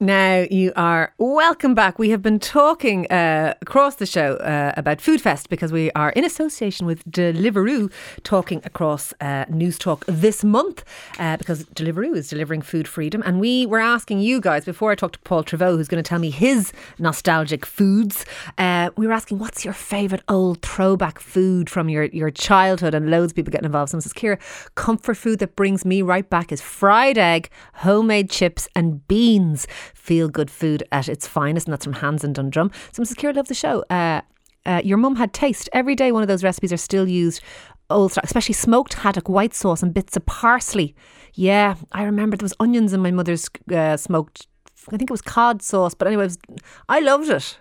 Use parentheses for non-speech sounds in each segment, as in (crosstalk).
Now you are welcome back. We have been talking uh, across the show uh, about Food Fest because we are in association with Deliveroo, talking across uh, Newstalk this month uh, because Deliveroo is delivering food freedom, and we were asking you guys before I talked to Paul Treyvaud, who's going to tell me his nostalgic foods. Uh, we were asking, what's your favourite old throwback food from your your childhood? And loads of people getting involved. Someone says, Ciara, comfort food that brings me right back is fried egg, homemade chips, and beans feel good food at its finest, and that's from Hans and Dundrum. So, Mrs. Ciara, love the show. Uh, uh, your mum had taste. Every day, one of those recipes are still used. Old stock, especially smoked haddock, white sauce, and bits of parsley. Yeah, I remember there was onions in my mother's uh, smoked. I think it was cod sauce, but anyway, I loved it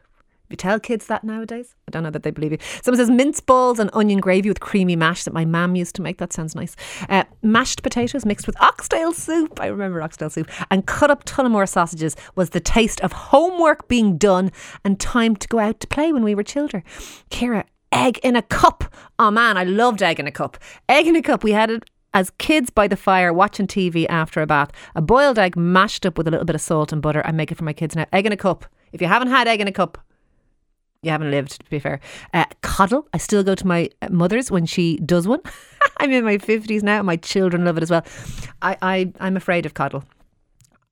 you tell kids that nowadays, I don't know that they believe you. Someone says mince balls and onion gravy with creamy mash that my mum used to make. That sounds nice. Uh, mashed potatoes mixed with oxtail soup. I remember oxtail soup. And cut up Tullamore sausages was the taste of homework being done and time to go out to play when we were children. Ciara, egg in a cup. Oh man, I loved egg in a cup. Egg in a cup. We had it as kids by the fire watching TV after a bath. A boiled egg mashed up with a little bit of salt and butter. I make it for my kids now. Egg in a cup. If you haven't had egg in a cup, you haven't lived, to be fair. Uh, coddle. I still go to my mother's when she does one. (laughs) I'm in my 50s now. My children love it as well. I, I, I'm afraid of coddle.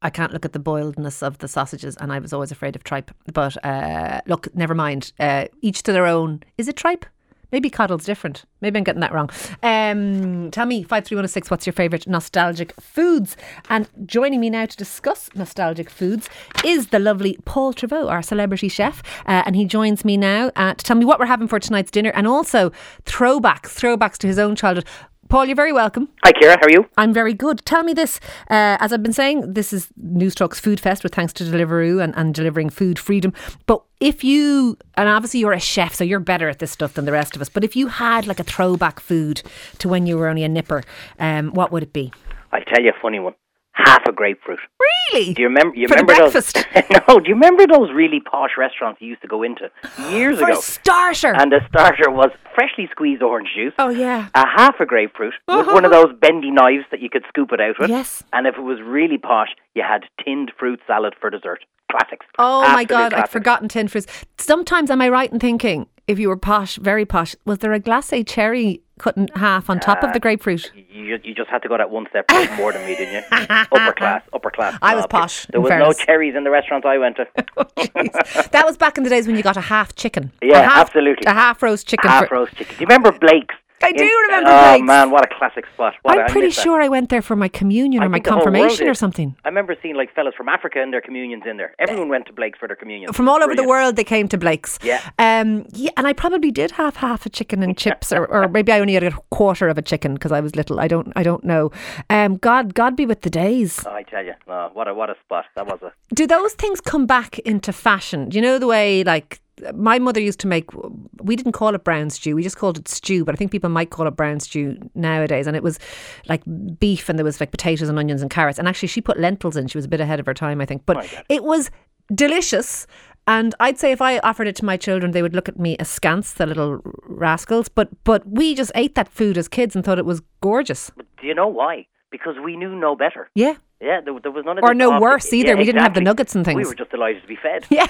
I can't look at the boiledness of the sausages, and I was always afraid of tripe. But uh, look, never mind. Uh, each to their own. Is it tripe? Maybe coddle's different. Maybe I'm getting that wrong. Um, tell me, 53106, what's your favourite nostalgic foods? And joining me now to discuss nostalgic foods is the lovely Paul Treyvaud, our celebrity chef. Uh, and he joins me now uh, to tell me what we're having for tonight's dinner and also throwbacks, throwbacks to his own childhood. Paul, you're very welcome. Hi, Ciara. How are you? I'm very good. Tell me this. Uh, as I've been saying, this is Newstalk's Food Fest with thanks to Deliveroo and, and delivering food freedom. But if you, and obviously you're a chef, so you're better at this stuff than the rest of us, but if you had like a throwback food to when you were only a nipper, um, what would it be? I'll tell you a funny one half a grapefruit. Really? Do you remember? You For remember those? (laughs) no. Do you remember those really posh restaurants you used to go into years (gasps) For ago? a starter. and the starter was freshly squeezed orange juice, oh yeah. a half a grapefruit with one of uh-huh. those bendy knives that you could scoop it out with. Yes. And if it was really posh, you had tinned fruit salad for dessert. Classics. Oh my Absolute god, I'd forgotten tin fruits. Sometimes am I right in thinking if you were posh, very posh, was there a glacé cherry cut in half on top of Uh, the grapefruit? You, you just had to go that one step more than me, didn't you? (laughs) upper class, upper class. I was posh, There was fairness. no cherries in the restaurants I went to. (laughs) Jeez. that was back in the days when you got a half chicken. Yeah, a half, absolutely. A half roast chicken. Half roast chicken. Do you remember Blake's? I do In- remember Oh Blake's. man, what a classic spot! What a- I'm I pretty miss that. sure I went there for my communion I or my think the whole world confirmation or something. I remember seeing like fellas from Africa and their communions in there. Everyone went to Blake's for their communion. From all over the world, they came to Blake's. Yeah. Um, yeah, and I probably did have half a chicken and chips, or, or maybe I only had a quarter of a chicken because I was little. I don't, I don't know. Um, God, God be with the days. Oh, I tell you, no, what a what a spot that was. A Do those things come back into fashion? Do you know the way like my mother used to make we didn't call it brown stew we just called it stew but i think people might call it brown stew nowadays and it was like beef and there was like potatoes and onions and carrots and actually she put lentils in she was a bit ahead of her time i think but it was delicious and I'd say if I offered it to my children, they would look at me askance, the little rascals. But but we just ate that food as kids and thought it was gorgeous. but do you know why? Because we knew no better. Yeah, Yeah, there, there was none of Or no worse either. Yeah, We didn't have the nuggets and things. We were just delighted to be fed. (laughs) yeah,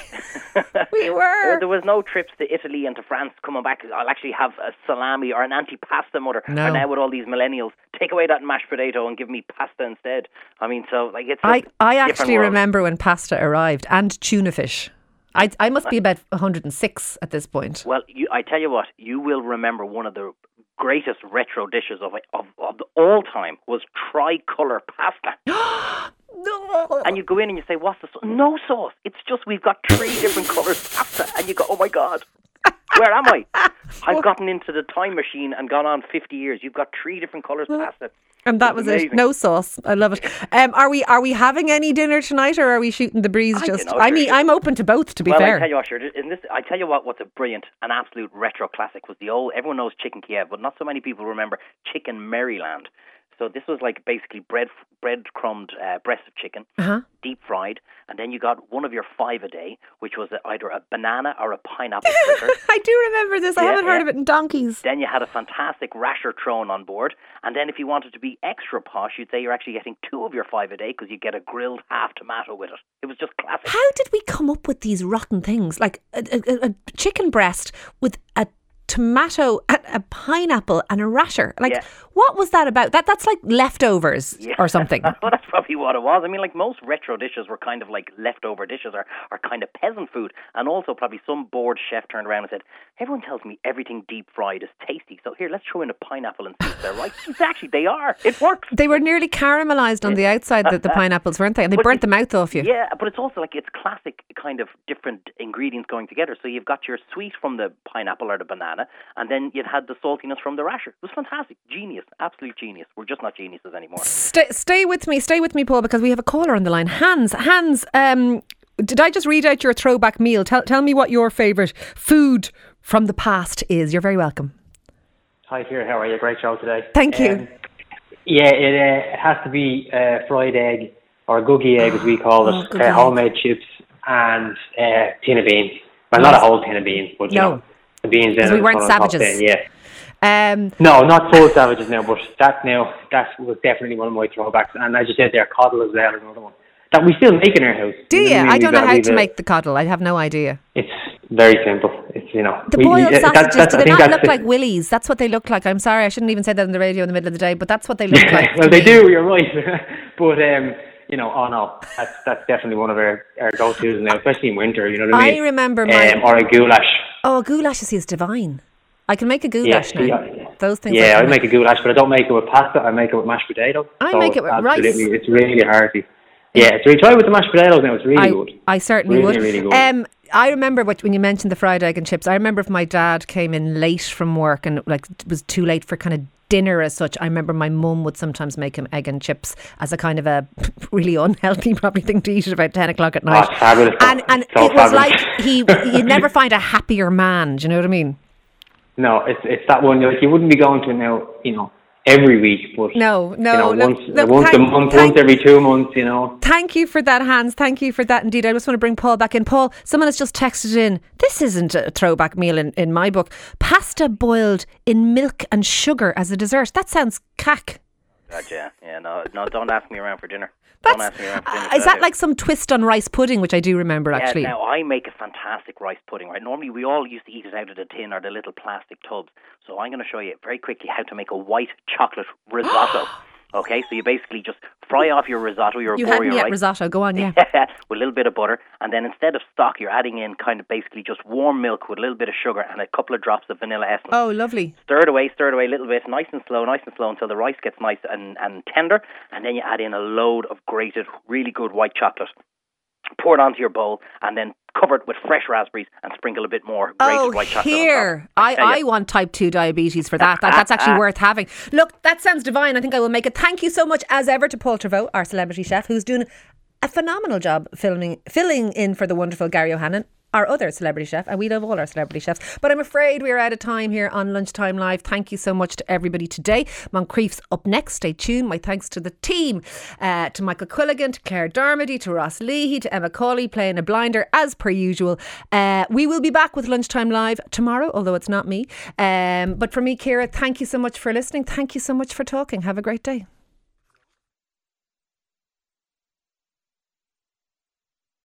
(laughs) we were. Uh, there was no trips to Italy and to France coming back. I'll actually have a salami or an antipasta mother. No. Or now with all these millennials, take away that mashed potato and give me pasta instead. I mean, so like it's. I, I actually world. remember when pasta arrived and tuna fish. I, I must be uh, about 106 at this point. Well, you, I tell you what, you will remember one of the greatest retro dishes of of, of all time was tricolour pasta. (gasps) No. And you go in and you say, "What's the sauce?" No sauce. It's just we've got three different colours pasta, and you go, "Oh my god." Where am I? (laughs) I've gotten into the time machine and gone on 50 years. You've got three different colours pasta. And that It's was it. No sauce. I love it. Um, are we are we having any dinner tonight, or are we shooting the breeze? I Just, dunno, I mean. I'm open to both. To be well, fair, I tell you what. In this, I tell you what, what's a brilliant, an absolute retro classic was the old. Everyone knows Chicken Kiev, but not so many people remember Chicken Maryland. So this was like basically bread breadcrumbed uh, breast of chicken, Uh-huh. deep fried, and then you got one of your five a day, which was either a banana or a pineapple. (laughs) I do remember this. I Yeah, haven't heard of it in donkeys. Then you had a fantastic rasher thrown on board, and then if you wanted to be extra posh, you'd say you're actually getting two of your five a day because you get a grilled half tomato with it. It was just classic. How did we come up with these rotten things? Like a, a, a chicken breast with a tomato, a, a pineapple, and a rasher. Like, Yeah. what was that about? That That's like leftovers Yeah. or something. (laughs) well, that's probably what it was. I mean, like most retro dishes were kind of like leftover dishes or, or kind of peasant food. And also, probably some bored chef turned around and said, Everyone tells me everything deep fried is tasty. So here, let's throw in a pineapple and see if they're right. (laughs) Exactly, they are. It works. They were nearly caramelized on the outside, the, the (laughs) pineapples, weren't they? And they But burnt the mouth off you. Yeah, but it's also like it's classic kind of different ingredients going together. So you've got your sweet from the pineapple or the banana, and then you'd had the saltiness from the rasher. It was fantastic. Genius. Absolute genius. We're just not geniuses anymore. Stay, stay with me, stay with me, Paul, because we have a caller on the line. Hans, Hans, um, did I just read out your throwback meal? Tell, tell me what your favourite food from the past is. You're very welcome. Hi, here. How are you? Great show today. Thank you. Um, yeah, it, uh, it has to be uh, fried egg or googie egg, as we call Oh, it. googie egg. uh, homemade chips and uh, tin of beans. Well, not a whole tin of beans, but you No. know, the beans in 'Cause we weren't put on top savages. then, yeah. Um, No, not full savages now, but that now that was definitely one of my throwbacks. And as you said, there, coddle as well is another one that we still make in our house. do you? know what mean? I don't know how to make the coddle. I have no idea. It's very simple. It's you know The we- we- boiled uh, that- that's- do they not look the- like willies? That's what they look like. I'm sorry, I shouldn't even say that on the radio in the middle of the day, but that's what they look (laughs) like. well, they me. do. You're right. (laughs) but um, you know, oh no, that's that's definitely one of our, our go-tos now, especially in winter. You know what I I mean? remember my- um, or a goulash. Oh, a goulash is is divine. I can make a goulash yeah, now. yeah. Those things. Yeah, I I make a goulash, but I don't make it with pasta. I make it with mashed potato. I So make it with rice. It's really hearty. Yeah, so we try with the mashed potatoes now. It's really I, good. I certainly Really, would. really good. Um, I remember what, when you mentioned the fried egg and chips. I remember if my dad came in late from work and like it was too late for kind of dinner as such. I remember my mum would sometimes make him egg and chips as a kind of a (laughs) really unhealthy probably thing to eat at about ten o'clock at oh, night. Oh, fabulous. And and So it was fabulous. like he you'd never find a happier man. Do you know what I mean? No, it's it's that one. Like you wouldn't be going to now, you know, every week, but No, no, you know, look- once look, once a month, thank- once every two months, you know. Thank you for that, Hans. Thank you for that indeed. I just want to bring Paul back in. Paul, someone has just texted in. This isn't a throwback meal in, in my book. Pasta boiled in milk and sugar as a dessert. That sounds cack. God, yeah, yeah. No, no. Don't ask me around for dinner. That's, don't ask me around for dinner. uh, is that like some twist on rice pudding, which I do remember actually? Yeah, now I make a fantastic rice pudding, right? Normally we all used to eat it out of the tin or the little plastic tubs. So I'm going to show you very quickly how to make a white chocolate risotto. (gasps) (laughs) okay, so you basically just fry off your risotto, your you had Arborio me rice. risotto. Go on, yeah. (laughs) with a little bit of butter, and then instead of stock, you're adding in kind of basically just warm milk with a little bit of sugar and a couple of drops of vanilla essence. Oh, lovely. Stir it away, stir it away a little bit, nice and slow, nice and slow until the rice gets nice and, and tender, and then you add in a load of grated, really good white chocolate. Pour it onto your bowl, and then cover it with fresh raspberries and sprinkle a bit more grated Oh, white chocolate. here. I, tell I want type 2 diabetes for that. that. That's actually worth having. Look, that sounds divine. I think I will make it. Thank you so much, as ever, to Paul Treyvaud, our celebrity chef, who's doing a phenomenal job filming, filling in for the wonderful Gary O'Hanlon. Our other celebrity chef, and we love all our celebrity chefs. But I'm afraid we're out of time here on Lunchtime Live. Thank you so much to everybody today. Moncrieff's up next. Stay tuned. My thanks to the team, uh, to Michael Quilligan, to Claire Dermody, to Ross Leahy, to Emma Cawley playing a blinder as per usual. Uh, we will be back with Lunchtime Live tomorrow, although it's not me. Um, but for me, Ciara, thank you so much for listening. Thank you so much for talking. Have a great day.